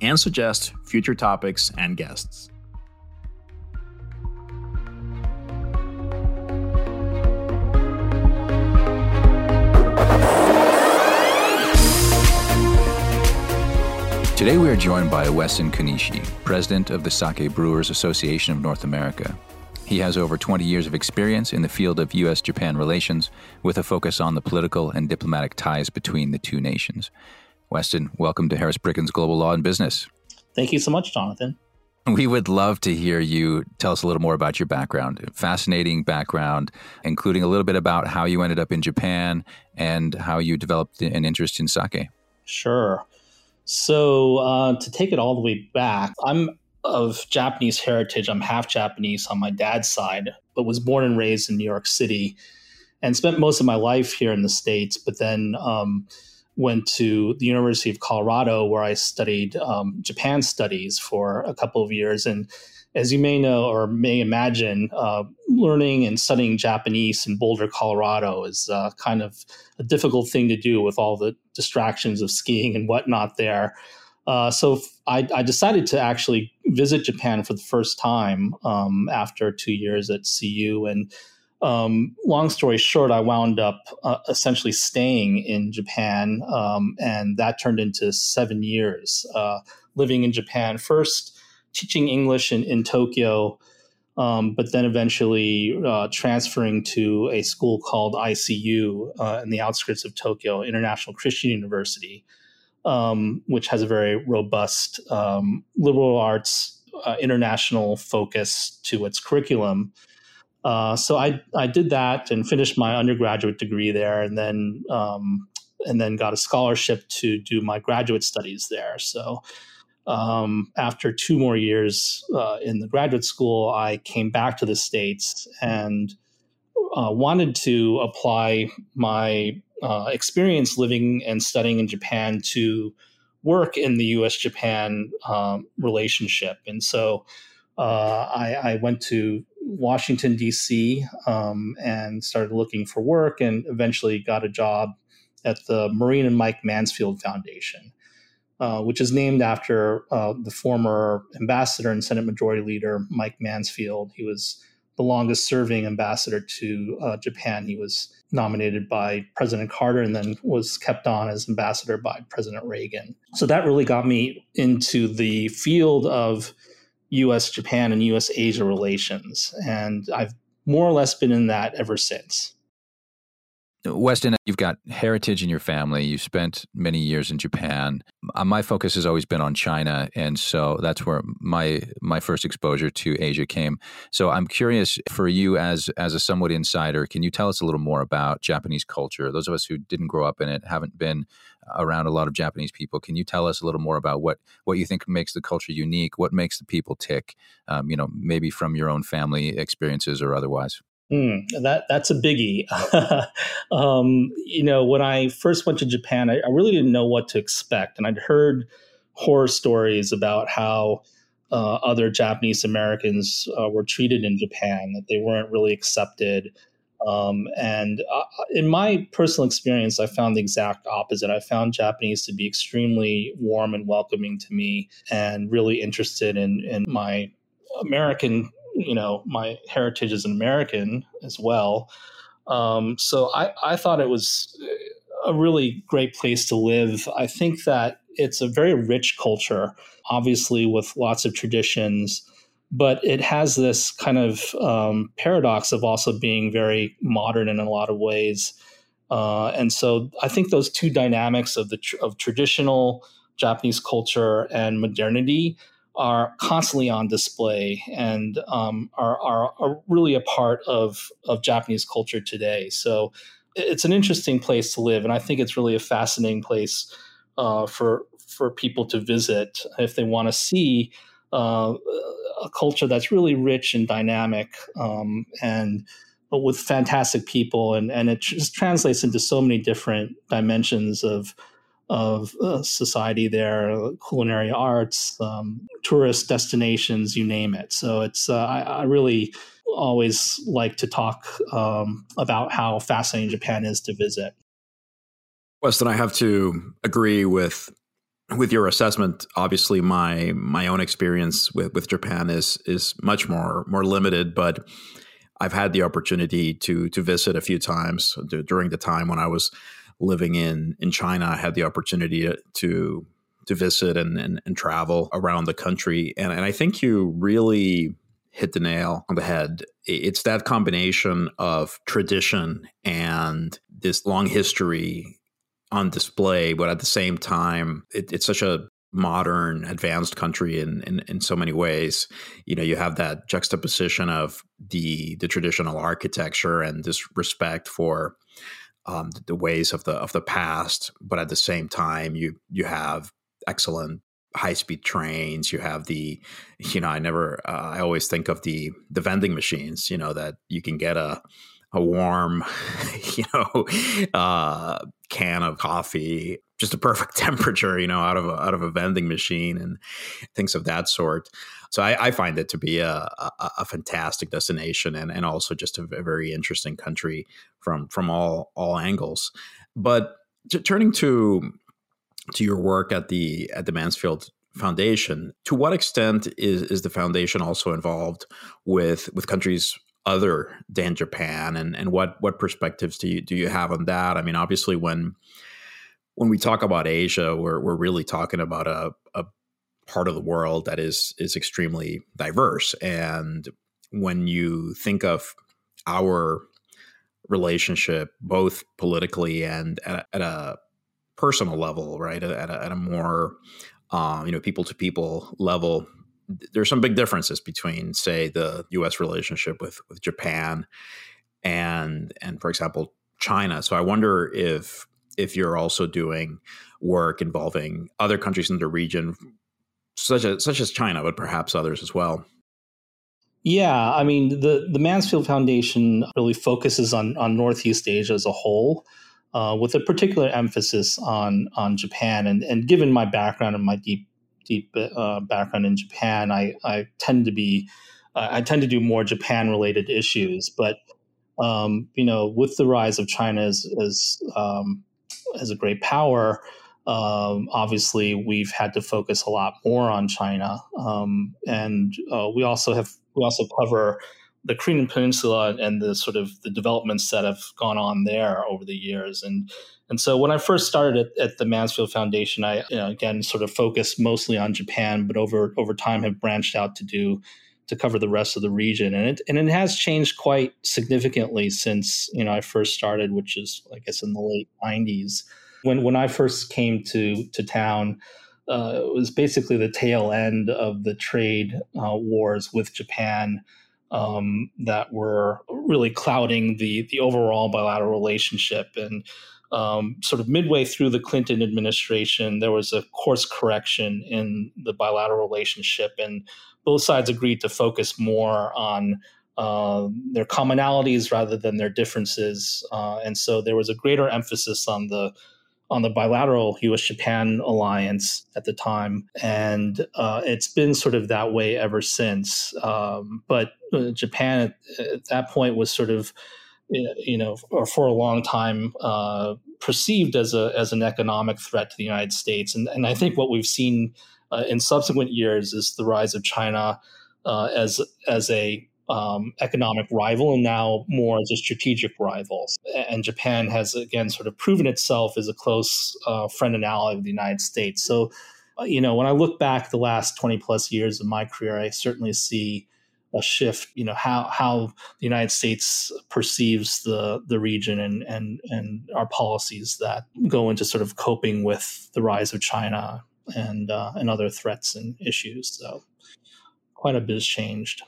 and suggest future topics and guests. Today we are joined by Weston Konishi, president of the Sake Brewers Association of North America. He has over 20 years of experience in the field of U.S. Japan relations, with a focus on the political and diplomatic ties between the two nations. Weston, welcome to Harris Brickens Global Law and Business. Thank you so much, Jonathan. We would love to hear you tell us a little more about your background. Fascinating background, including a little bit about how you ended up in Japan and how you developed an interest in sake. Sure. So, uh, to take it all the way back, I'm of Japanese heritage. I'm half Japanese on my dad's side, but was born and raised in New York City and spent most of my life here in the States. But then, um, went to the University of Colorado, where I studied um, Japan studies for a couple of years. And as you may know or may imagine, uh, learning and studying Japanese in Boulder, Colorado is uh, kind of a difficult thing to do with all the distractions of skiing and whatnot there. Uh, so I, I, decided to actually visit Japan for the first time um, after two years at CU and um, long story short, I wound up uh, essentially staying in Japan, um, and that turned into seven years uh, living in Japan. First, teaching English in, in Tokyo, um, but then eventually uh, transferring to a school called ICU uh, in the outskirts of Tokyo, International Christian University, um, which has a very robust um, liberal arts uh, international focus to its curriculum. Uh, so I I did that and finished my undergraduate degree there, and then um, and then got a scholarship to do my graduate studies there. So um, after two more years uh, in the graduate school, I came back to the states and uh, wanted to apply my uh, experience living and studying in Japan to work in the U.S. Japan um, relationship, and so. Uh, I, I, went to Washington, D.C., um, and started looking for work and eventually got a job at the Maureen and Mike Mansfield Foundation, uh, which is named after uh, the former ambassador and Senate Majority Leader Mike Mansfield. He was the longest serving ambassador to uh, Japan. He was nominated by President Carter and then was kept on as ambassador by President Reagan. So that really got me into the field of US Japan and US Asia relations. And I've more or less been in that ever since. Weston, you've got heritage in your family. You spent many years in Japan. Uh, my focus has always been on China, and so that's where my my first exposure to Asia came. So I'm curious for you as as a somewhat insider, can you tell us a little more about Japanese culture? Those of us who didn't grow up in it, haven't been around a lot of Japanese people. Can you tell us a little more about what what you think makes the culture unique? What makes the people tick? Um, you know, maybe from your own family experiences or otherwise. Mm, that that's a biggie. um, you know, when I first went to Japan, I, I, really didn't know what to expect, and I'd heard horror stories about how uh, other Japanese Americans uh, were treated in Japan, that they weren't really accepted. Um, and uh, in my personal experience, I found the exact opposite. I found Japanese to be extremely warm and welcoming to me, and really interested in in my American you know my heritage as an American as well. Um, so I, I thought it was a really great place to live. I think that it's a very rich culture, obviously with lots of traditions, but it has this kind of um, paradox of also being very modern in a lot of ways. Uh, and so I think those two dynamics of the tr- of traditional Japanese culture and modernity are constantly on display and um, are, are, are, really a part of, of Japanese culture today. So it's an interesting place to live, and I think it's really a fascinating place uh, for for people to visit if they want to see uh, a culture that's really rich and dynamic um, and with fantastic people, and and it just translates into so many different dimensions of of uh, society there, culinary arts, um, tourist destinations, you name it. So it's uh, I, I, really always like to talk um, about how fascinating Japan is to visit. Weston, I have to agree with with your assessment. Obviously, my my own experience with, with Japan is is much more more limited, but I've had the opportunity to to visit a few times during the time when I was living in in China. I had the opportunity to to visit and, and, and travel around the country, and, and I think you really hit the nail on the head. It's that combination of tradition and this long history on display, but at the same time, it, it's such a modern, advanced country in, in in so many ways. You know, you have that juxtaposition of the the traditional architecture and this respect for um, the ways of the of the past, but at the same time, you you have excellent high speed trains. You have the, you know, I never, uh, I always think of the the vending machines. You know that you can get a a warm, you know, uh, can of coffee, just a perfect temperature, you know, out of a, out of a vending machine and things of that sort. So I, I find it to be a, a, a, fantastic destination and, and also just a, a, very interesting country from from all all angles. But t- turning to to your work at the at the Mansfield Foundation, to what extent is is the foundation also involved with with countries other than Japan, and and what what perspectives do you do you have on that? I mean, obviously when when we talk about Asia, we're we're really talking about a, a part of the world that is is extremely diverse, and when you think of our relationship, both politically and at, at a personal level, right, at a, at a more um, you know people to people level, there's some big differences between, say, the U.S. relationship with with Japan and and for example China. So I wonder if if you're also doing work involving other countries in the region, such as such as China, but perhaps others as well. Yeah, I mean the the Mansfield Foundation really focuses on on Northeast Asia as a whole, uh, with a particular emphasis on on Japan. And and given my background and my deep deep uh, background in Japan, I I tend to be uh, I tend to do more Japan related issues. But um, you know, with the rise of China as as um, as a great power, um, obviously we've had to focus a lot more on China, um, and uh, we also have we also cover the Korean Peninsula and the sort of the developments that have gone on there over the years. And and so when I first started at, at the Mansfield Foundation, I you know, again sort of focused mostly on Japan, but over over time have branched out to do to cover the rest of the region. And it and it has changed quite significantly since you know I first started, which is I guess in the late '90s. When when I first came to to town. Uh, it was basically the tail end of the trade uh, wars with Japan um, that were really clouding the the overall bilateral relationship. And um, sort of midway through the Clinton administration, there was a course correction in the bilateral relationship, and both sides agreed to focus more on uh, their commonalities rather than their differences. Uh, and so there was a greater emphasis on the on the bilateral U.S. Japan alliance at the time, and uh, it's been sort of that way ever since. Um, but uh, Japan at, at, that point was sort of, you know, or for a long time uh, perceived as a as an economic threat to the United States, and and I think what we've seen uh, in subsequent years is the rise of China uh, as as a um, economic rival and now more as a strategic rival. And Japan has again sort of proven itself as a close uh, friend and ally of the United States. So, uh, you know, when I look back the last 20 plus years of my career, I certainly see a shift, you know, how how the United States perceives the the region and and and our policies that go into sort of coping with the rise of China and uh, and other threats and issues. So quite a bit has changed.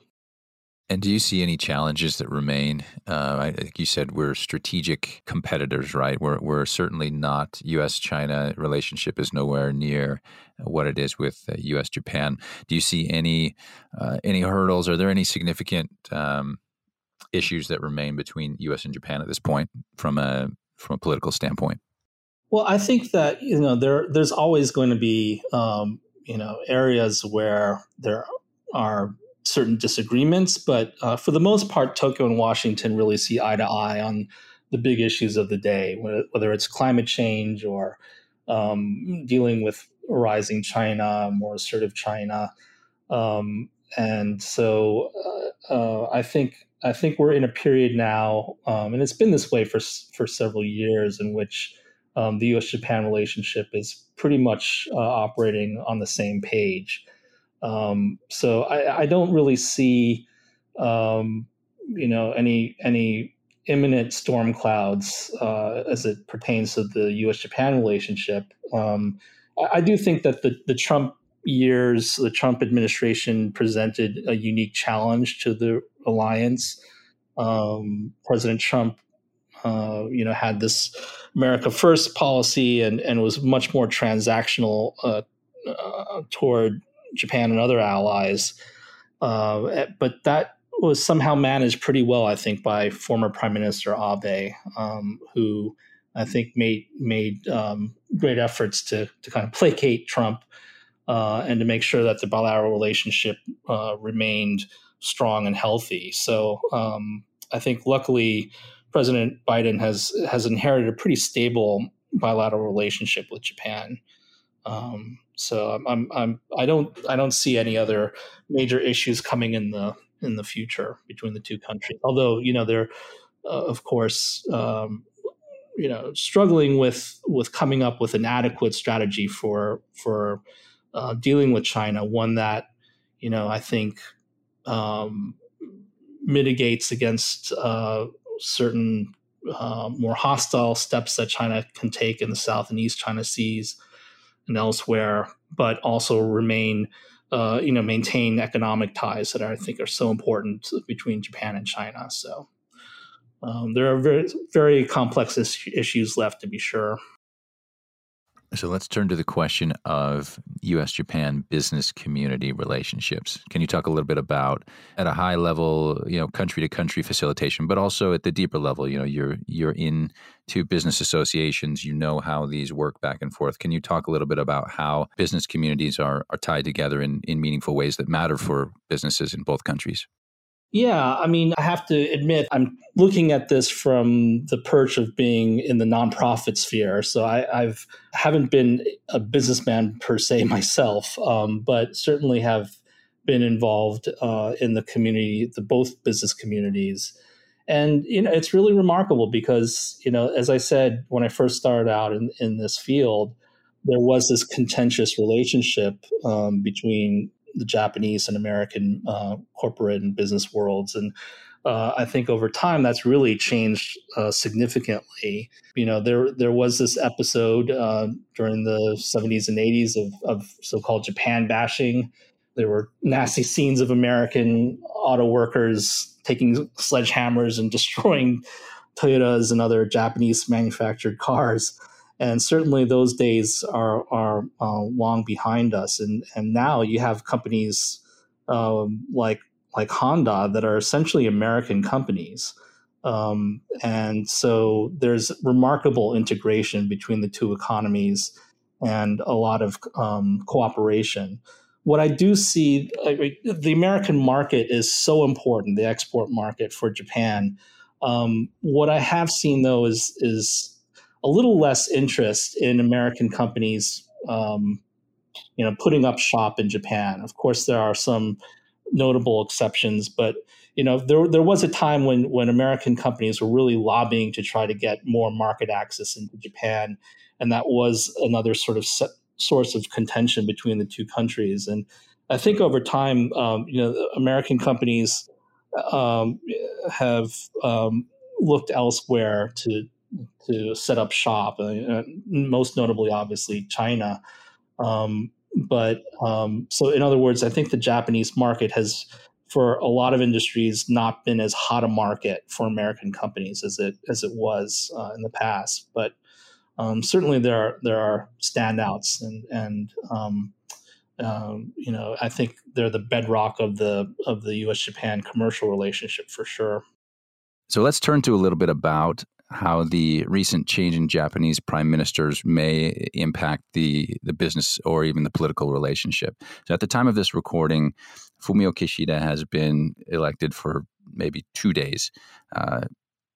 And do you see any challenges that remain? Uh, I think you said we're strategic competitors, right? We're we're certainly not U.S. China relationship is nowhere near what it is with uh, U.S. Japan. Do you see any uh, any hurdles? Are there any significant um, issues that remain between U.S. and Japan at this point, from a from a political standpoint? Well, I think that you know there there's always going to be um, you know areas where there are certain disagreements, but uh, for the most part, Tokyo and Washington really see eye to eye on the big issues of the day, whether it's climate change or um, dealing with rising China, more assertive China, um, and so uh, uh, I think I think we're in a period now, um, and it's been this way for for several years, in which um, the U.S. Japan relationship is pretty much uh, operating on the same page. Um, so I, I, don't really see, um, you know, any any imminent storm clouds uh, as it pertains to the U.S. Japan relationship. Um, I, I, do think that the the Trump years, the Trump administration presented a unique challenge to the alliance. Um, President Trump, uh, you know, had this America First policy and and was much more transactional uh, uh toward Japan and other allies. Uh, eh, but that was somehow managed pretty well, I think, by former Prime Minister Abe, um, who I think made made um, great efforts to to kind of placate Trump uh, and to make sure that the bilateral relationship uh, remained strong and healthy. So um, I think, luckily, President Biden has has inherited a pretty stable bilateral relationship with Japan. Um, so I'm, I'm, I'm, I don't, I don't see any other major issues coming in the in the future between the two countries. Although you know they're, uh, of course, um, you know, struggling with with coming up with an adequate strategy for for uh, dealing with China. One that you know I think um, mitigates against uh, certain uh, more hostile steps that China can take in the South and East China Seas and elsewhere, but also remain, uh, you know, maintain economic ties that I think are so important between Japan and China. So um, there are very, very complex is- issues left to be sure. So let's turn to the question of U.S. Japan business community relationships. Can you talk a little bit about, at a high level, you know, country to country facilitation, but also at the deeper level? You know, you're you're in two business associations. You know how these work back and forth. Can you talk a little bit about how business communities are are tied together in in meaningful ways that matter for businesses in both countries? Yeah, I mean, I have to admit, I'm looking at this from the perch of being in the nonprofit sphere. So I I've haven't been a businessman per se myself, um, but certainly have been involved uh, in the community, the both business communities, and you know, it's really remarkable because you know, as I said when I first started out in in this field, there was this contentious relationship um, between the Japanese and American uh, corporate and business worlds. And uh, I think over time that's really changed uh, significantly. You know, there there was this episode uh, during the 70s and 80s of, of so-called Japan bashing. There were nasty scenes of American auto workers taking sledgehammers and destroying Toyotas and other Japanese manufactured cars and certainly those days are are uh, long behind us. And and now you have companies um, like like Honda that are essentially American companies. Um, and so there's remarkable integration between the two economies and a lot of um, cooperation. What I do see, the American market is so important, the export market for Japan. Um, what I have seen though is is a little less interest in American companies, um, you know, putting up shop in Japan. Of course, there are some notable exceptions, but you know, there there was a time when when American companies were really lobbying to try to get more market access into Japan, and that was another sort of source of contention between the two countries. And I think over time, um, you know, American companies um, have um, looked elsewhere to to set up shop. Uh, most notably, obviously, China. Um, but um, so, in other words, I think the Japanese market has, for a lot of industries, not been as hot a market for American companies as it as it was uh, in the past. But um, certainly, there are there are standouts, and and um, um, you know, I think they're the bedrock of the of the U.S. Japan commercial relationship for sure. So let's turn to a little bit about how the recent change in Japanese prime ministers may impact the the business or even the political relationship. So at the time of this recording, Fumio Kishida has been elected for maybe two days. Uh,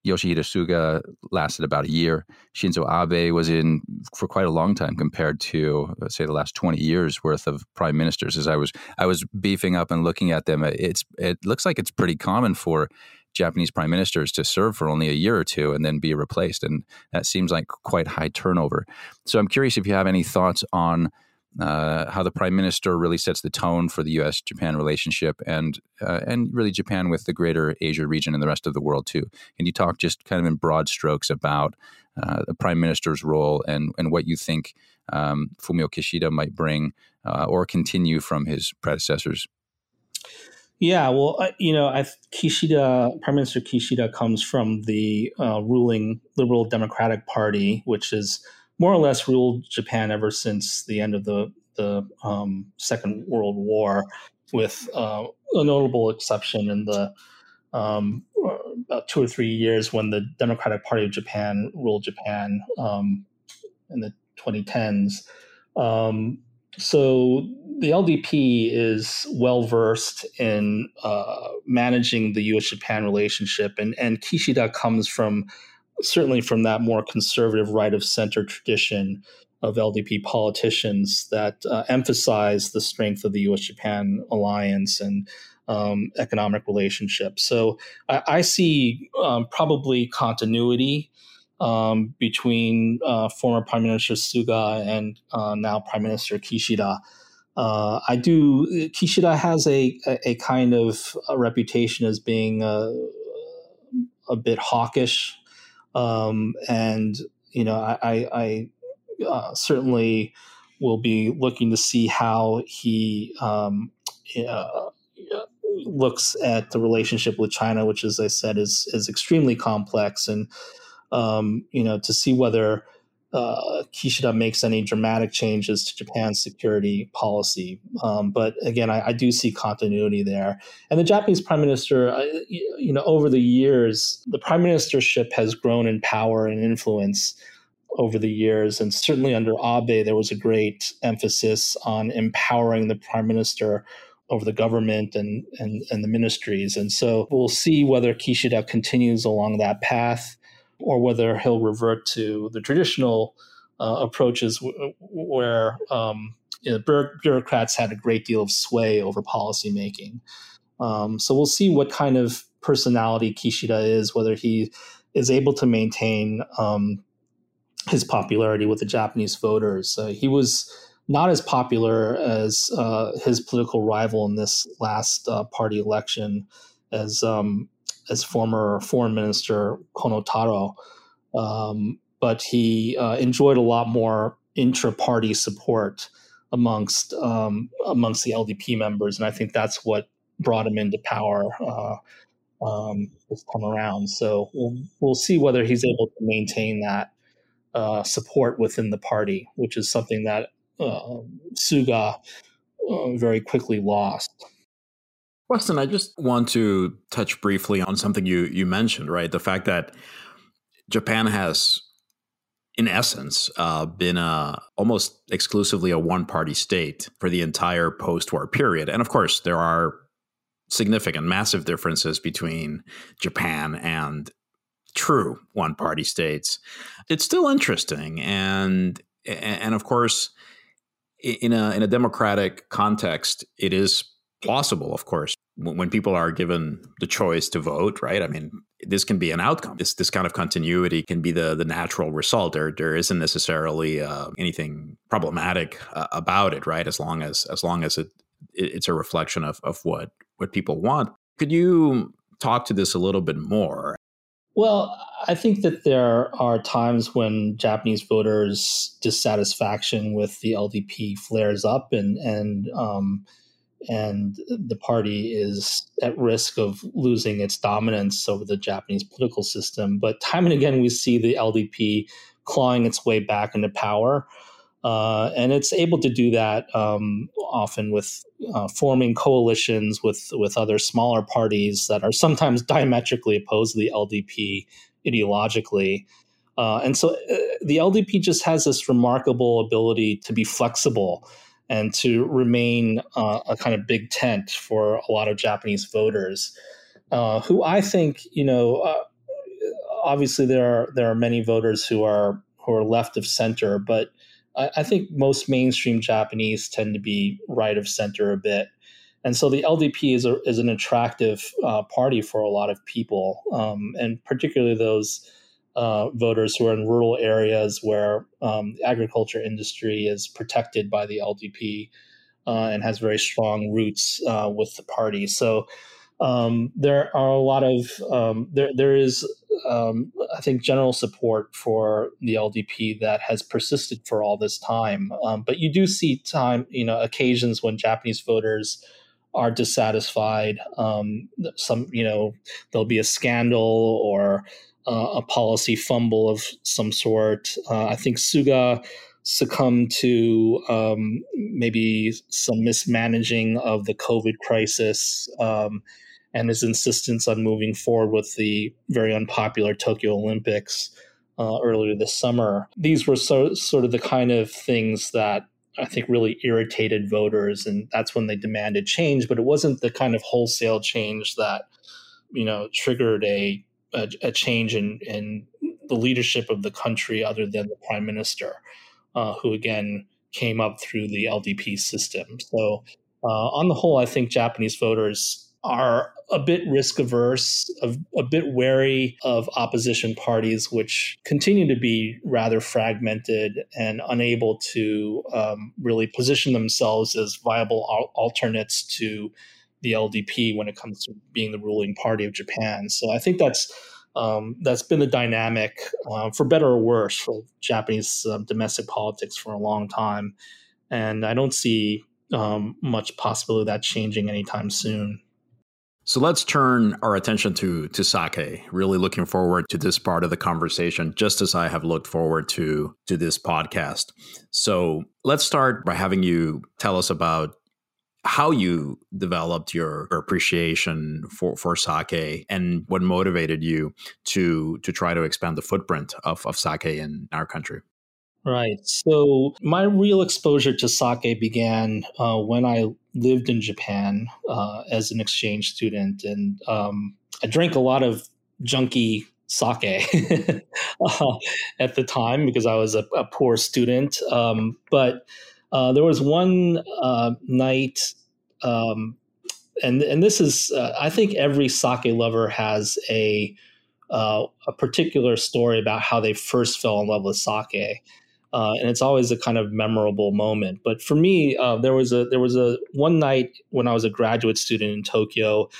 Yoshihide Suga lasted about a year. Shinzo Abe was in for quite a long time compared to, say, the last twenty years worth of prime ministers. As I was, I was beefing up and looking at them. It's it looks like it's pretty common for Japanese prime ministers to serve for only a year or two and then be replaced. And that seems like quite high turnover. So I'm curious if you have any thoughts on uh, how the prime minister really sets the tone for the U.S. Japan relationship and uh, and really Japan with the greater Asia region and the rest of the world too. Can you talk just kind of in broad strokes about uh, the prime minister's role and and what you think um, Fumio Kishida might bring uh, or continue from his predecessors? Yeah, well, uh, you know, I, Kishida, Prime Minister Kishida comes from the uh, ruling Liberal Democratic Party, which has more or less ruled Japan ever since the end of the the um, Second World War, with uh, a notable exception in the um, about two or three years when the Democratic Party of Japan ruled Japan um, in the 2010s. Um, so the LDP is well versed in uh, managing the U.S. Japan relationship, and and Kishida comes from certainly from that more conservative right of center tradition of LDP politicians that uh, emphasize the strength of the U.S. Japan alliance and um, economic relationship. So I, I see um, probably continuity um, between uh, former Prime Minister Suga and uh, now Prime Minister Kishida. Uh, I do. Kishida has a, a, a kind of a reputation as being a, a bit hawkish, um, and you know, I, I, I uh, certainly will be looking to see how he um, uh, looks at the relationship with China, which, as I said, is is extremely complex and um, you know, to see whether uh, Kishida makes any dramatic changes to Japan's security policy. Um, but again, I, I, do see continuity there. And the Japanese prime minister, uh, you know, over the years, the prime ministership has grown in power and influence over the years. And certainly under Abe, there was a great emphasis on empowering the prime minister over the government and, and, and the ministries. And so we'll see whether Kishida continues along that path or whether he'll revert to the traditional uh, approaches w- where um, you know, bureaucrats had a great deal of sway over policymaking. Um, so we'll see what kind of personality Kishida is, whether he is able to maintain um, his popularity with the Japanese voters. Uh, he was not as popular as uh, his political rival in this last uh, party election as um, as former foreign minister Kono Taro, um, but he uh, enjoyed a lot more intra-party support amongst um, amongst the LDP members, and I think that's what brought him into power uh, um, this time around. So we'll we'll see whether he's able to maintain that uh, support within the party, which is something that uh, Suga uh, very quickly lost. Weston, I just want to touch briefly on something you you mentioned, right? The fact that Japan has, in essence, uh, been a, almost exclusively a one party state for the entire post war period. And of course, there are significant, massive differences between Japan and true one party states. It's still interesting. And, and of course, in a, in a democratic context, it is plausible, of course, when people are given the choice to vote, right? I mean, this can be an outcome. This this kind of continuity can be the the natural result. There there isn't necessarily uh, anything problematic uh, about it, right? As long as as long as it, it it's a reflection of of what what people want. Could you talk to this a little bit more? Well, I think that there are times when Japanese voters' dissatisfaction with the LDP flares up, and and um, and the party is at risk of losing its dominance over the Japanese political system. But time and again, we see the LDP clawing its way back into power. Uh, and it's able to do that um, often with uh, forming coalitions with with other smaller parties that are sometimes diametrically opposed to the LDP ideologically. Uh, and so uh, the LDP just has this remarkable ability to be flexible and to remain uh, a kind of big tent for a lot of Japanese voters, uh, who I think you know. obviously, there are there are many voters who are who are left of center, but I, I think most mainstream Japanese tend to be right of center a bit. And so the LDP is, a, is an attractive uh, party for a lot of people, um, and particularly those uh, voters who are in rural areas where um, the agriculture industry is protected by the LDP uh, and has very strong roots uh, with the party. So um, there are a lot of um, there. There is, um, I think, general support for the LDP that has persisted for all this time. Um, but you do see time, you know, occasions when Japanese voters are dissatisfied. Um, some, you know, there'll be a scandal or a policy fumble of some sort. Uh, I think Suga succumbed to um, maybe some mismanaging of the COVID crisis. Um, and his insistence on moving forward with the very unpopular Tokyo Olympics uh, earlier this summer. These were so, sort of the kind of things that I think really irritated voters, and that's when they demanded change. But it wasn't the kind of wholesale change that you know triggered a a, a change in in the leadership of the country, other than the prime minister, uh, who again came up through the LDP system. So, uh, on the whole, I think Japanese voters are a bit risk averse, a, a, bit wary of opposition parties, which continue to be rather fragmented and unable to um, really position themselves as viable al- alternates to the LDP when it comes to being the ruling party of Japan. So I think that's um, that's been the dynamic, uh, for better or worse, for Japanese uh, domestic politics for a long time, and I don't see um, much possibility of that changing anytime soon. So let's turn our attention to to sake. Really looking forward to this part of the conversation, just as I have looked forward to to this podcast. So let's start by having you tell us about how you developed your appreciation for, for sake and what motivated you to to try to expand the footprint of, of sake in our country. Right. So my real exposure to sake began uh, when I lived in Japan uh, as an exchange student, and um, I drank a lot of junky sake uh, at the time because I was a, a poor student. Um, but uh, there was one uh, night, um, and and this is uh, I think every sake lover has a a particular story about how they first fell in love with sake. Uh, and it's always a kind of memorable moment. But for me, uh, there was a there was a one night when I was a graduate student in Tokyo,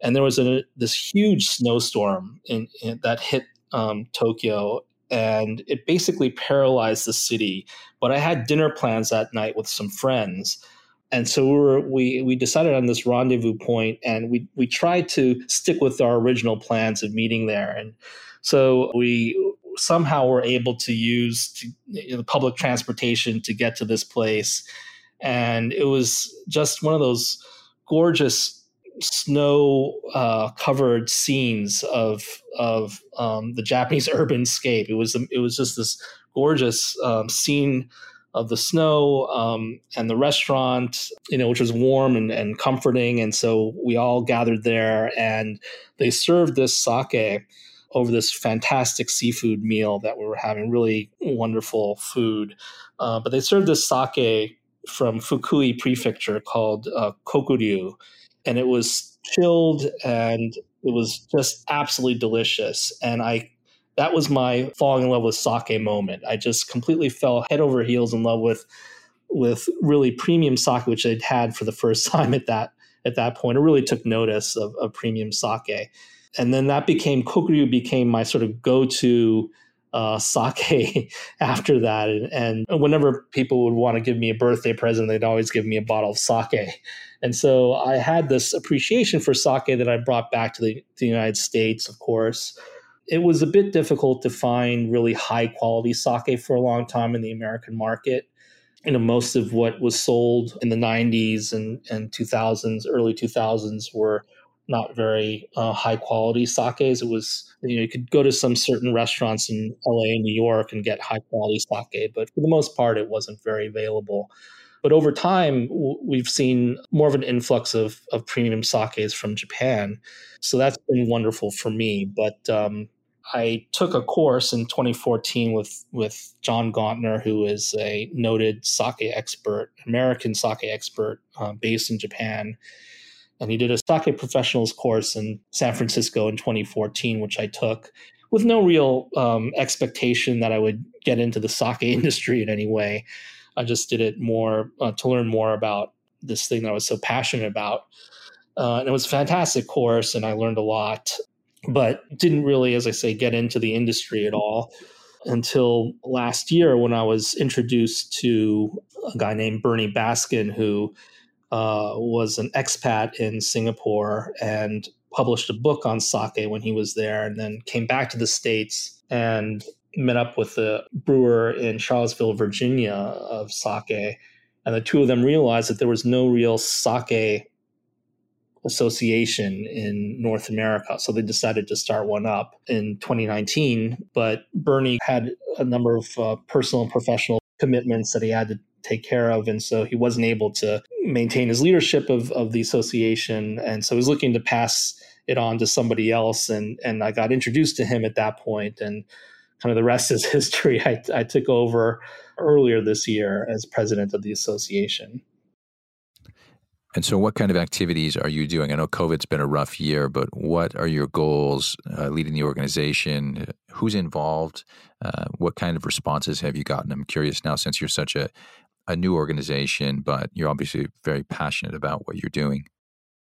and there was a, this huge snowstorm in, in that hit um, Tokyo, and it basically paralyzed the city. But I had dinner plans that night with some friends. And so we were, we we decided on this rendezvous point, and we we tried to stick with our original plans of meeting there. And so we somehow were able to use to, you know, public transportation to get to this place. And it was just one of those gorgeous snow uh, covered scenes of of um, the Japanese urban scape. It was it was just this gorgeous um, scene of the snow um, and the restaurant, you know, which was warm and, and comforting. And so we all gathered there, and they served this sake over this fantastic seafood meal that we were having, really wonderful food. Uh, but they served this sake from Fukui Prefecture called uh, Kokuryu, and it was chilled and it was just absolutely delicious. And I that was my falling in love with sake moment. I just completely fell head over heels in love with with really premium sake, which I'd had for the first time at that at that point. I really took notice of, of premium sake. And then that became Kokuryu became my sort of go-to uh, sake after that. And, and, whenever people would want to give me a birthday present, they'd always give me a bottle of sake. And so I had this appreciation for sake that I brought back to the, the United States, of course. It was a bit difficult to find really high quality sake for a long time in the American market. You know, most of what was sold in the 90s and, and 2000s, early 2000s, were not very uh, high quality sakes. It was, you know, you could go to some certain restaurants in LA and New York and get high quality sake, but for the most part, it wasn't very available. But over time, we've seen more of an influx of, of premium sakes from Japan. So that's been wonderful for me. But um, I took a course in 2014 with, with John Gauntner, who is a noted sake expert, American sake expert uh, based in Japan and he did a sake professionals course in San Francisco in 2014, which I took with no real um, expectation that I would get into the sake industry in any way. I just did it more uh, to learn more about this thing that I was so passionate about. Uh, and it was a fantastic course, and I learned a lot, but didn't really, as I say, get into the industry at all until last year when I was introduced to a guy named Bernie Baskin, who uh, was an expat in Singapore and published a book on sake when he was there, and then came back to the States and met up with the brewer in Charlottesville, Virginia of sake. And the two of them realized that there was no real sake association in North America. So they decided to start one up in 2019. But Bernie had a number of uh, personal and professional commitments that he had to take care of. And so he wasn't able to maintain his leadership of, of the association. And so he was looking to pass it on to somebody else. And, and I got introduced to him at that point and kind of the rest is history. I, I took over earlier this year as president of the association. And so, what kind of activities are you doing? I know COVID's been a rough year, but what are your goals uh, leading the organization? Who's involved? Uh, what kind of responses have you gotten? I'm curious now, since you're such a a new organization, but you're obviously very passionate about what you're doing.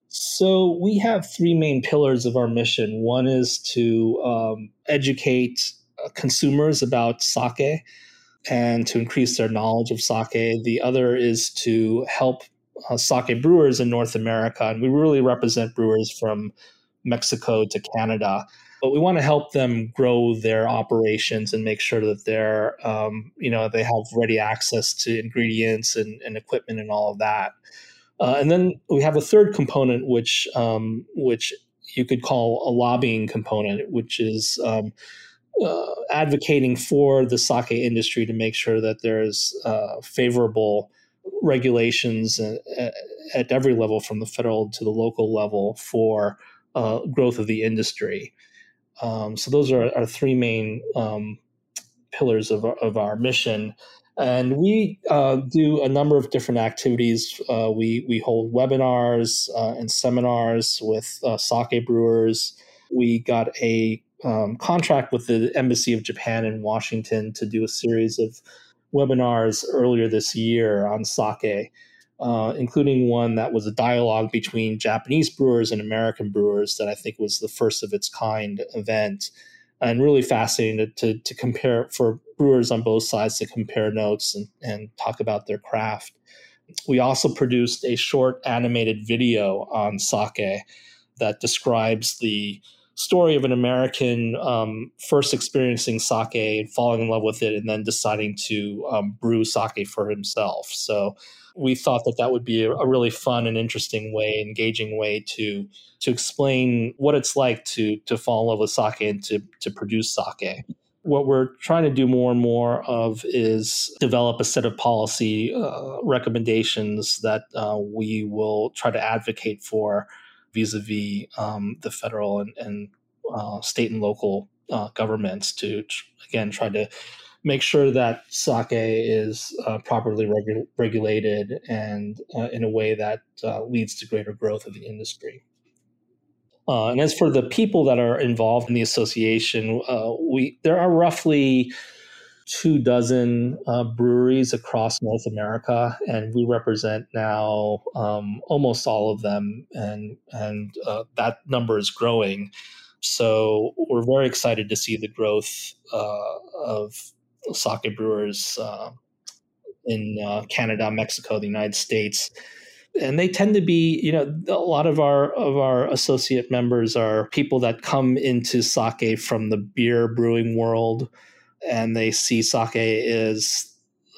So we have three main pillars of our mission. One is to um, educate consumers about sake and to increase their knowledge of sake. The other is to help uh, sake brewers in North America, and we really represent brewers from Mexico to Canada but we want to help them grow their operations and make sure that they're um, you know they have ready access to ingredients and, and equipment and all of that uh, and then we have a third component which um, which you could call a lobbying component which is um, uh, advocating for the sake industry to make sure that there's uh, favorable regulations at, uh, at, every level from the federal to the local level for uh, growth of the industry um, so those are our three main um, pillars of our, of our mission. And we uh, do a number of different activities. Uh, we, we hold webinars uh, and seminars with uh, sake brewers. We got a um, contract with the Embassy of Japan in Washington to do a series of webinars earlier this year on sake uh, including one that was a dialogue between Japanese brewers and American brewers that I think was the first of its kind event. And really fascinating to, to, to compare for brewers on both sides to compare notes and, and talk about their craft. We also produced a short animated video on sake that describes the story of an American um, first experiencing sake and falling in love with it, and then deciding to um, brew sake for himself. So we thought that that would be a, really fun and interesting way, engaging way to to explain what it's like to to fall in love with sake and to to produce sake. What we're trying to do more and more of is develop a set of policy uh, recommendations that uh, we will try to advocate for vis-a-vis um, the federal and, and uh, state and local uh, governments to again try to make sure that sake is uh, properly regu- regulated and uh, in a way that uh, leads to greater growth of the industry. Uh, and as for the people that are involved in the association, we there are roughly two dozen uh, breweries across North America, and we represent now um, almost all of them, and and uh, that number is growing. So we're very excited to see the growth uh, of sake brewers uh, in uh, Canada, Mexico, the United States. And they tend to be, you know, a lot of our of our associate members are people that come into sake from the beer brewing world and they see sake is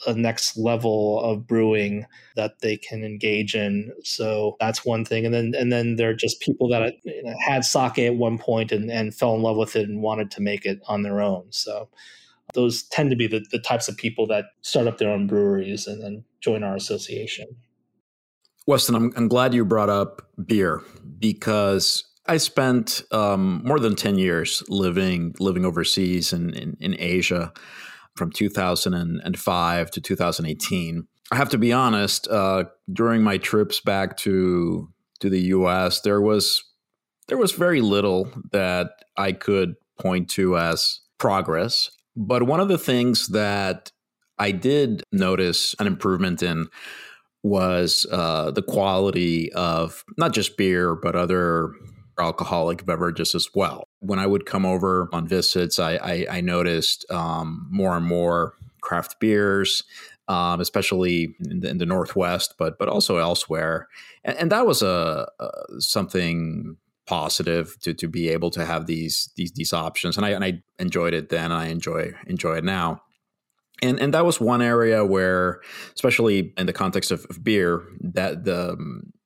a next level of brewing that they can engage in. So that's one thing. And then and then there are just people that had sake at one point and, and fell in love with it and wanted to make it on their own. So those tend to be the, the types of people that start up their own breweries and then join our association. Weston, I'm, I'm glad you brought up beer because I spent um, more than 10 years living living overseas in, in, in Asia from 2005 to 2018. I have to be honest, uh, during my trips back to to the US, there was there was very little that I could point to as progress. But one of the things that I did notice an improvement in was uh, the quality of not just beer, but other alcoholic beverages as well. When I would come over on visits, I, I, I noticed um, more and more craft beers, um, especially in the, in the, Northwest, but but also elsewhere, and, and that was a, a, something positive to to be able to have these these these options, and I and I enjoyed it then, and I enjoy enjoy it now. And, and that was one area where, especially in the context of, of beer, that the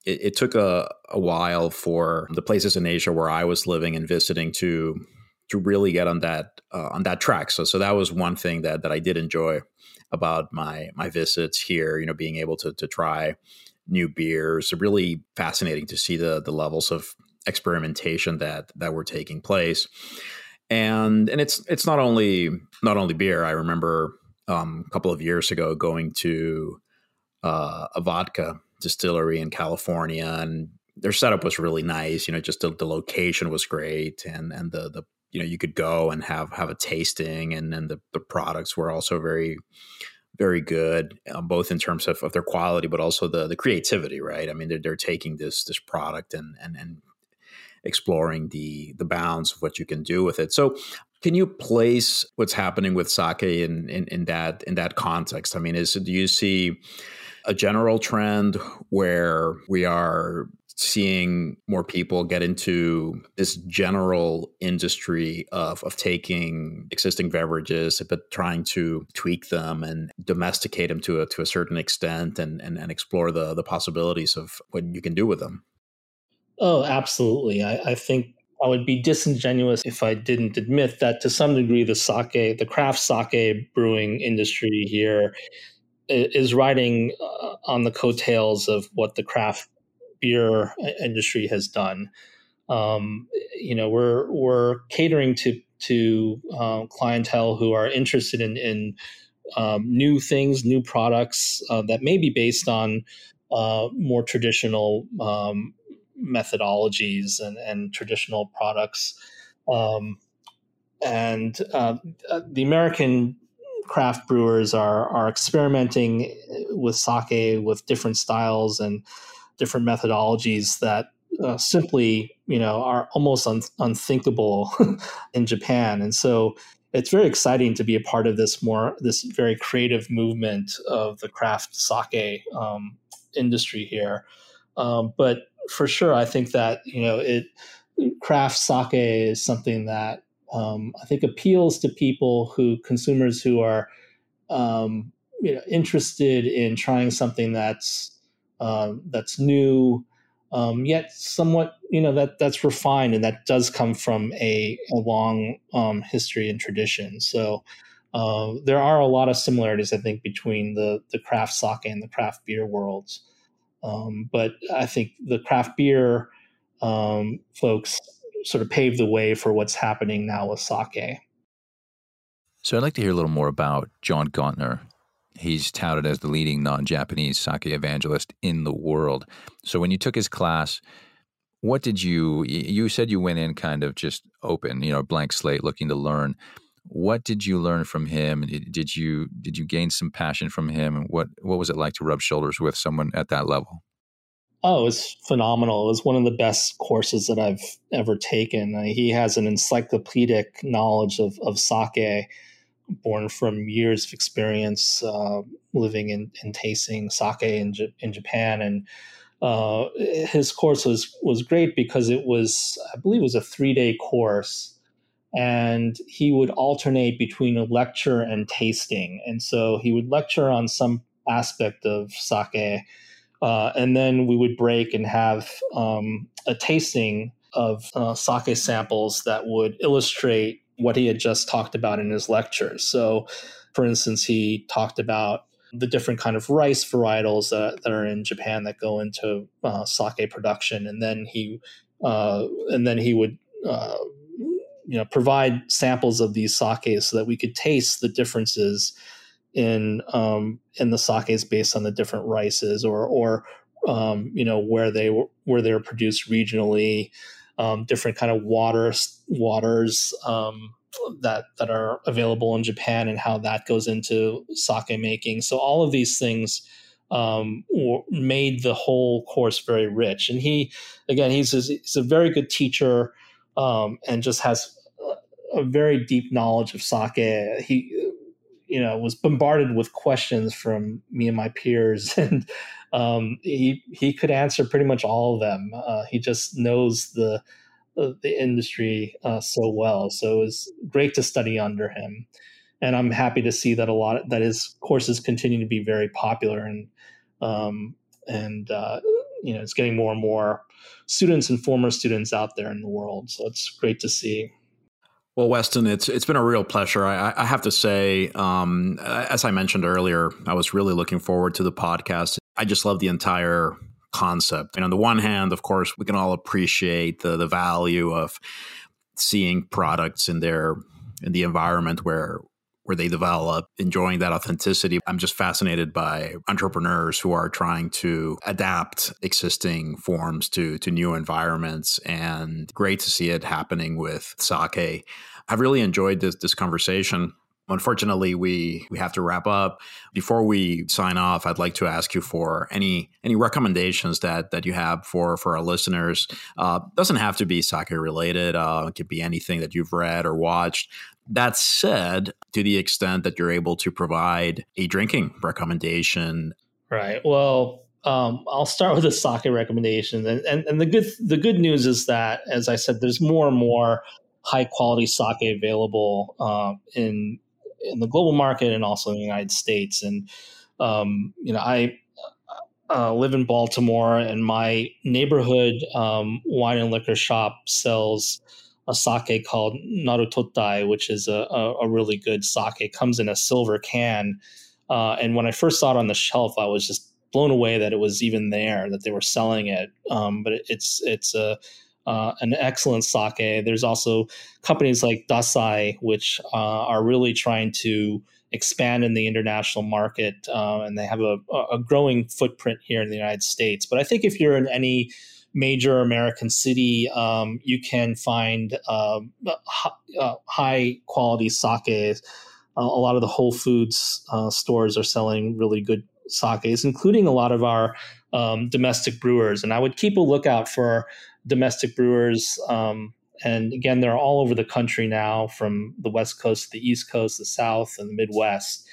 it, it took a, a while for the places in Asia where I was living and visiting to to really get on that uh, on that track. So so that was one thing that that I did enjoy about my my visits here. You know, being able to to try new beers. Really fascinating to see the the levels of experimentation that that were taking place. And and it's it's not only not only beer. I remember um, a couple of years ago going to uh, a vodka distillery in California, and their setup was really nice. You know, just the, the location was great, and and the the you know you could go and have have a tasting, and then the the products were also very very good, um, both in terms of, of their quality, but also the the creativity. Right? I mean, they're, they're taking this this product and and and exploring the the bounds of what you can do with it. So can you place what's happening with sake in, in, in that in that context? I mean, is do you see a general trend where we are seeing more people get into this general industry of, of taking existing beverages but trying to tweak them and domesticate them to a, to a certain extent and, and, and explore the, the possibilities of what you can do with them. Oh absolutely. I, I think I would be disingenuous if I didn't admit that to some degree the sake, the craft sake brewing industry here is riding uh, on the coattails of what the craft beer industry has done. Um, you know, we're we're catering to to uh, clientele who are interested in, in um, new things, new products uh, that may be based on uh, more traditional um, methodologies and, and traditional products. Um, and uh, uh the American craft brewers are are experimenting with sake with different styles and different methodologies that uh, simply you know are almost un- unthinkable in Japan. And so it's very exciting to be a part of this more this very creative movement of the craft sake um, industry here. Um, but for sure I think that you know it craft sake is something that um, I think appeals to people who consumers who are um, you know, interested in trying something that's um, that's new, um, yet somewhat you know that that's refined and that does come from a, a long um, history and tradition. So uh, there are a lot of similarities, I think, between the the craft sake and the craft beer worlds. Um, but I think the craft beer folks sort of paved the way for what's happening now with sake. So I'd like to hear a little more about John Gauntner. He's touted as the leading non Japanese sake evangelist in the world. So when you took his class, what did you you said you went in kind of just open you know blank slate looking to learn what did you learn from him did you did you gain some passion from him and what what was it like to rub shoulders with someone at that level oh it was phenomenal. It was one of the best courses that i've ever taken. Uh, he has an encyclopedic knowledge of, of sake born from years of experience uh, living and, and tasting sake in, in japan. And uh, his course was was great because it was I believe it was a three day course, and he would alternate between a lecture and tasting, and so he would lecture on some aspect of sake, uh, and then we would break and have um, a tasting of uh, sake samples that would illustrate what he had just talked about in his lecture. So, for instance, he talked about the different kind of rice varietals that, that are in Japan that go into uh, sake production, and then he uh, and then he would uh, you know provide samples of these sakes so that we could taste the differences in um, in the sakes based on the different rices or or um, you know where they where they were produced regionally, um, different kind of waters waters um, that that are available in Japan and how that goes into sake making. So all of these things um, made the whole course very rich. And he, again, he's a, he's a very good teacher um, and just has a very deep knowledge of sake. He, you know, was bombarded with questions from me and my peers, and um, he he could answer pretty much all of them. Uh, he just knows the the industry uh, so well. So it was great to study under him, and I'm happy to see that a lot of, that his courses continue to be very popular and um, and uh, you know it's getting more and more students and former students out there in the world. So it's great to see. Well, Weston, it's it's been a real pleasure. I, I have to say, um, as I mentioned earlier, I was really looking forward to the podcast. I just love the entire concept. And on the one hand, of course, we can all appreciate the the value of seeing products in their in the environment where where they develop, enjoying that authenticity. I'm just fascinated by entrepreneurs who are trying to adapt existing forms to to new environments and great to see it happening with sake. I've really enjoyed this this conversation. Unfortunately, we we have to wrap up. Before we sign off, I'd like to ask you for any any recommendations that that you have for for our listeners. Uh, doesn't have to be sake related. Uh, it could be anything that you've read or watched. That said, to the extent that you're able to provide a drinking recommendation, right? Well, um, I'll start with a sake recommendation, and, and and the good the good news is that, as I said, there's more and more high quality sake available uh, in in the global market and also in the United States. And um, you know, I uh, live in Baltimore, and my neighborhood um, wine and liquor shop sells a sake called Narutotai, which is a, a, a, really good sake. It comes in a silver can. Uh, and when I first saw it on the shelf, I was just blown away that it was even there, that they were selling it. Um, but it, it's it's a uh, an excellent sake. There's also companies like Dassai, which uh, are really trying to expand in the international market, uh, and they have a, a, growing footprint here in the United States. But I think if you're in any major American city, um, you can find um, uh, high quality sake. a lot of the Whole Foods uh, stores are selling really good sakes, including a lot of our um, domestic brewers. And I would keep a lookout for domestic brewers. Um, and again, they're all over the country now, from the West Coast to the East Coast, the South, and the Midwest.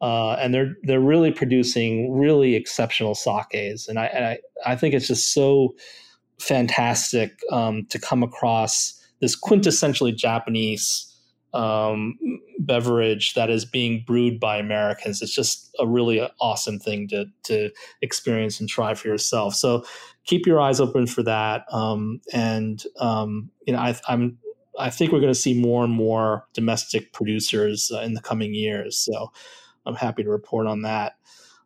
Uh, and they're they're really producing really exceptional sakes, and I and I, I think it's just so fantastic um, to come across this quintessentially Japanese um, beverage that is being brewed by Americans. It's just a really awesome thing to to experience and try for yourself. So keep your eyes open for that. Um, and um, you know, I, am I think we're going to see more and more domestic producers uh, in the coming years. So I'm happy to report on that.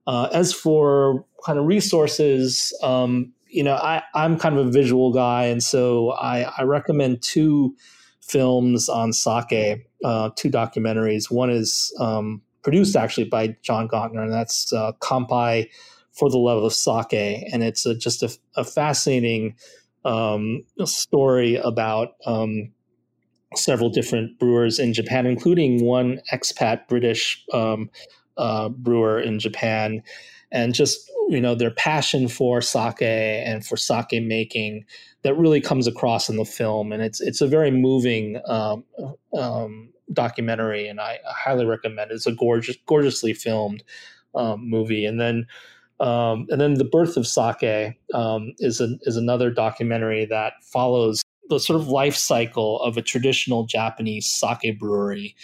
Uh, as for kind of resources, um, you know, I, I'm kind of a visual guy, and so I, I recommend two films on sake, uh, two documentaries. One is um, produced actually by John Gauntner, and that's uh, Kanpai for the Love of Sake. And it's a, just a, a fascinating um, story about um, several different brewers in Japan, including one expat British um, uh, brewer in Japan, and just you know their passion for sake and for sake making that really comes across in the film, and it's it's a very moving um, um, documentary, and I, highly recommend it. It's a gorgeous, gorgeously filmed um, movie, and then. Um, and then the birth of sake um, is is another documentary that follows the sort of life cycle of a traditional Japanese sake brewery,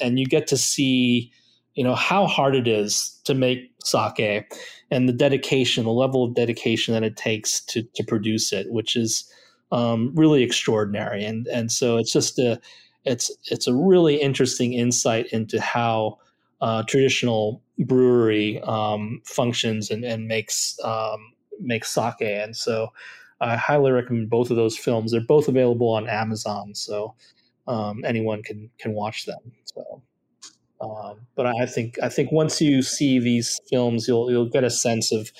and you get to see, you know, how hard it is to make sake, and the dedication, the level of dedication that it takes to to produce it, which is um, really extraordinary. And and so it's just a it's it's a really interesting insight into how uh, traditional brewery um, functions and, and makes um, makes sake. And so I highly recommend both of those films. They're both available on Amazon, so um, anyone can can watch them. So, um, but I think I think once you see these films, you'll you'll get a sense of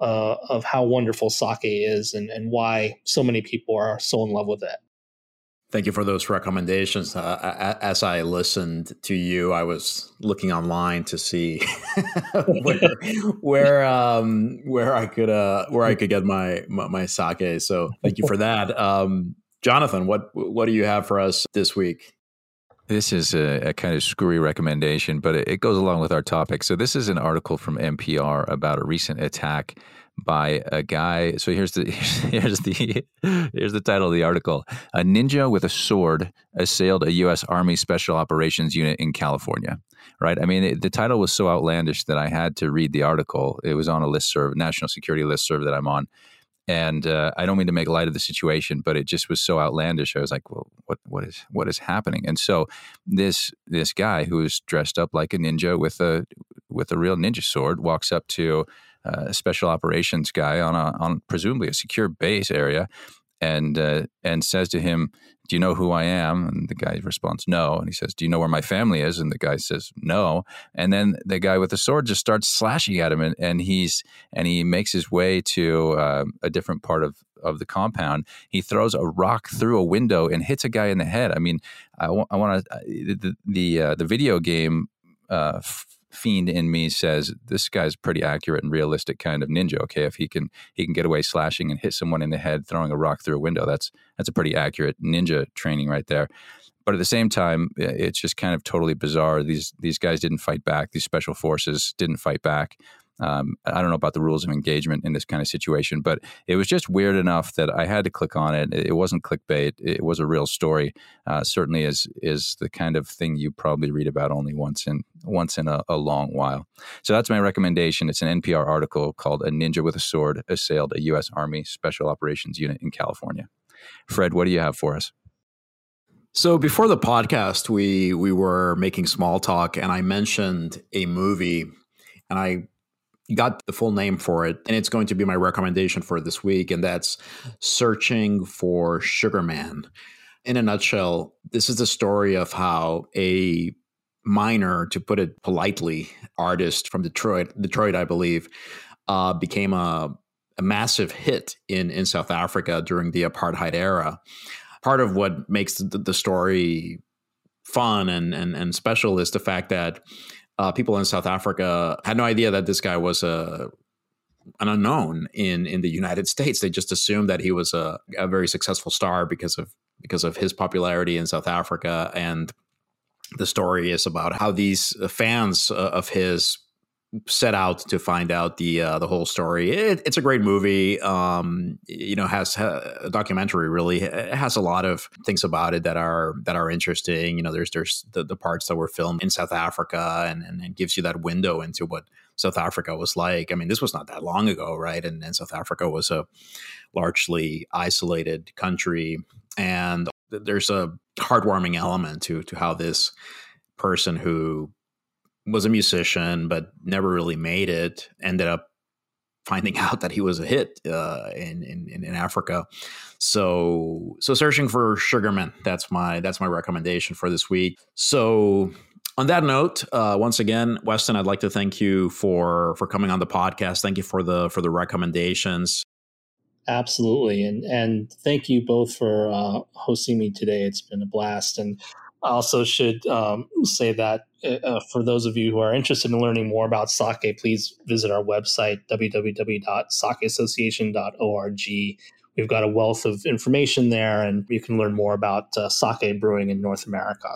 uh, of how wonderful sake is and, and why so many people are so in love with it. Thank you for those recommendations. Uh, as I listened to you, I was looking online to see where where, um, where I could uh, where I could get my, my, my sake. So thank you for that, um, Jonathan. What what do you have for us this week? This is a, a, kind of screwy recommendation, but it, it goes along with our topic. So this is an article from NPR about a recent attack by a guy. So here's the here's the here's the title of the article: A ninja with a sword assailed a U.S. Army Special Operations unit in California. Right? I mean, it, the title was so outlandish that I had to read the article. It was on a list serve, national security list serve that I'm on. And uh, I don't mean to make light of the situation, but it just was so outlandish. I was like, "Well, what what is what is happening?" And so this this guy who is dressed up like a ninja with a with a real ninja sword walks up to a special operations guy on a on presumably a secure base area, and uh, and says to him, "Do you know who I am?" And the guy responds, "No." And he says, "Do you know where my family is?" And the guy says, "No." And then the guy with the sword just starts slashing at him, and, and he's and he makes his way to uh, a different part of of the compound. He throws a rock through a window and hits a guy in the head. I mean, I, w- I want to uh, the the, uh, the video game. Uh, fiend in me says this guy's pretty accurate and realistic kind of ninja. Okay, if he can he can get away slashing and hit someone in the head throwing a rock through a window, that's that's a pretty accurate ninja training right there. But at the same time, it's just kind of totally bizarre. These these guys didn't fight back. These special forces didn't fight back. Um, I don't know about the rules of engagement in this kind of situation, but it was just weird enough that I had to click on it. It wasn't clickbait; it was a real story. Uh, certainly, is is the kind of thing you probably read about only once in once in a, a, long while. So that's my recommendation. It's an NPR article called "A Ninja with a Sword Assailed a U.S. Army Special Operations Unit in California." Fred, what do you have for us? So before the podcast, we we were making small talk, and I mentioned a movie, and I got the full name for it, and it's going to be my recommendation for this week, and that's Searching for Sugar Man. In a nutshell, this is the story of how a miner, to put it politely, artist from Detroit, Detroit, I believe, uh, became a, a massive hit in in South Africa during the apartheid era. Part of what makes the, the story fun and, and and special is the fact that uh, people in South Africa had no idea that this guy was a an unknown in in the United States. They just assumed that he was a, a very successful star because of because of his popularity in South Africa. And the story is about how these fans uh, of his set out to find out the uh, the whole story. It, it's a great movie. Um, you know, has a documentary. Really, it has a lot of things about it that are that are interesting. You know, there's there's the, the parts that were filmed in South Africa, and, and, and gives you that window into what South Africa was like. I mean, this was not that long ago, right? And, and South Africa was a largely isolated country, and there's a heartwarming element to to how this person who was a musician but never really made it. Ended up finding out that he was a hit uh, in, in in Africa. So so searching for Sugar Man. That's my that's my recommendation for this week. So on that note, uh, once again, Weston, I'd like to thank you for for coming on the podcast. Thank you for the for the recommendations. Absolutely, and and thank you both for uh, hosting me today. It's been a blast, and I also should um, say that uh, for those of you who are interested in learning more about sake, please visit our website www.sakeassociation.org. We've got a wealth of information there, and you can learn more about uh, sake brewing in North America.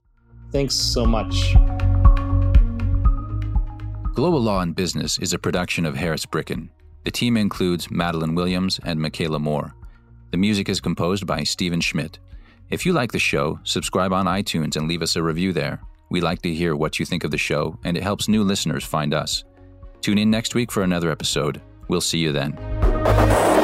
Thanks so much. Global Law and Business is a production of Harris Bricken. The team includes Madeline Williams and Michaela Moore. The music is composed by Stephen Schmidt. If you like the show, subscribe on iTunes and leave us a review there. We like to hear what you think of the show, and it helps new listeners find us. Tune in next week for another episode. We'll see you then.